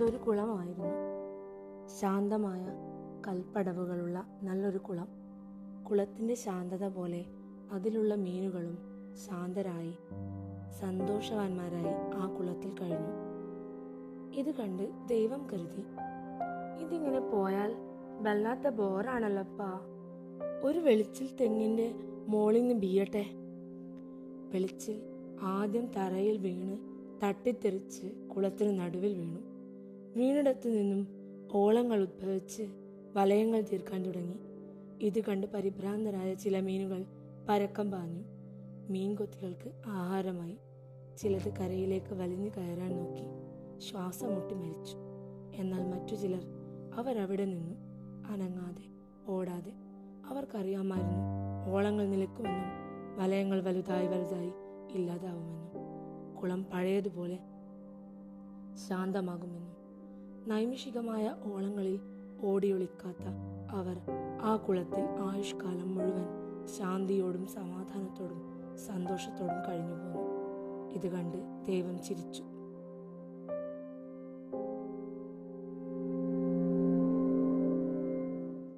കുളമായിരുന്നു. ശാന്തമായ കൽപ്പടവുകളുള്ള നല്ലൊരു കുളം. കുളത്തിന്റെ ശാന്തത പോലെ അതിലുള്ള മീനുകളും ശാന്തരായി സന്തോഷവാന്മാരായി ആ കുളത്തിൽ കഴിഞ്ഞു. ഇത് കണ്ട് ദൈവം കരുതി. ഇതിങ്ങനെ പോയാൽ വല്ലാത്ത ബോറാണല്ലപ്പാ. ഒരു വെളിച്ചിൽ തെങ്ങിന്റെ മോളിൽ നിന്ന് ബീയട്ടെ. വെളിച്ചിൽ ആദ്യം തറയിൽ വീണ് തട്ടിത്തെറിച്ച് കുളത്തിന് നടുവിൽ വീണു. വീണിടത്തു നിന്നും ഓളങ്ങൾ ഉദ്ഭവിച്ച് വലയങ്ങൾ തീർക്കാൻ തുടങ്ങി. ഇത് കണ്ട് പരിഭ്രാന്തരായ ചില മീനുകൾ പരക്കം പാഞ്ഞു. മീൻകൊത്തികൾക്ക് ആഹാരമായി. ചിലത് കരയിലേക്ക് വലിഞ്ഞു കയറാൻ നോക്കി ശ്വാസം മുട്ടി മരിച്ചു. എന്നാൽ മറ്റു ചിലർ അവരവിടെ നിന്നു അനങ്ങാതെ ഓടാതെ. അവർക്കറിയാമായിരുന്നു ഓളങ്ങൾ നിലക്കുമെന്നും വലയങ്ങൾ വലുതായി വലുതായി ഇല്ലാതാവുമെന്നും. കുളം പഴയതുപോലെ ശാന്തമാകുമെന്നും. നൈമിഷികമായ ഓളങ്ങളിൽ ഓടിയൊളിക്കാത്ത അവർ ആ കുളത്തിൽ ആയുഷ്കാലം മുഴുവൻ ശാന്തിയോടും സമാധാനത്തോടും സന്തോഷത്തോടും കഴിഞ്ഞു പോന്നു ഇത് കണ്ട് ദൈവം ചിരിച്ചു.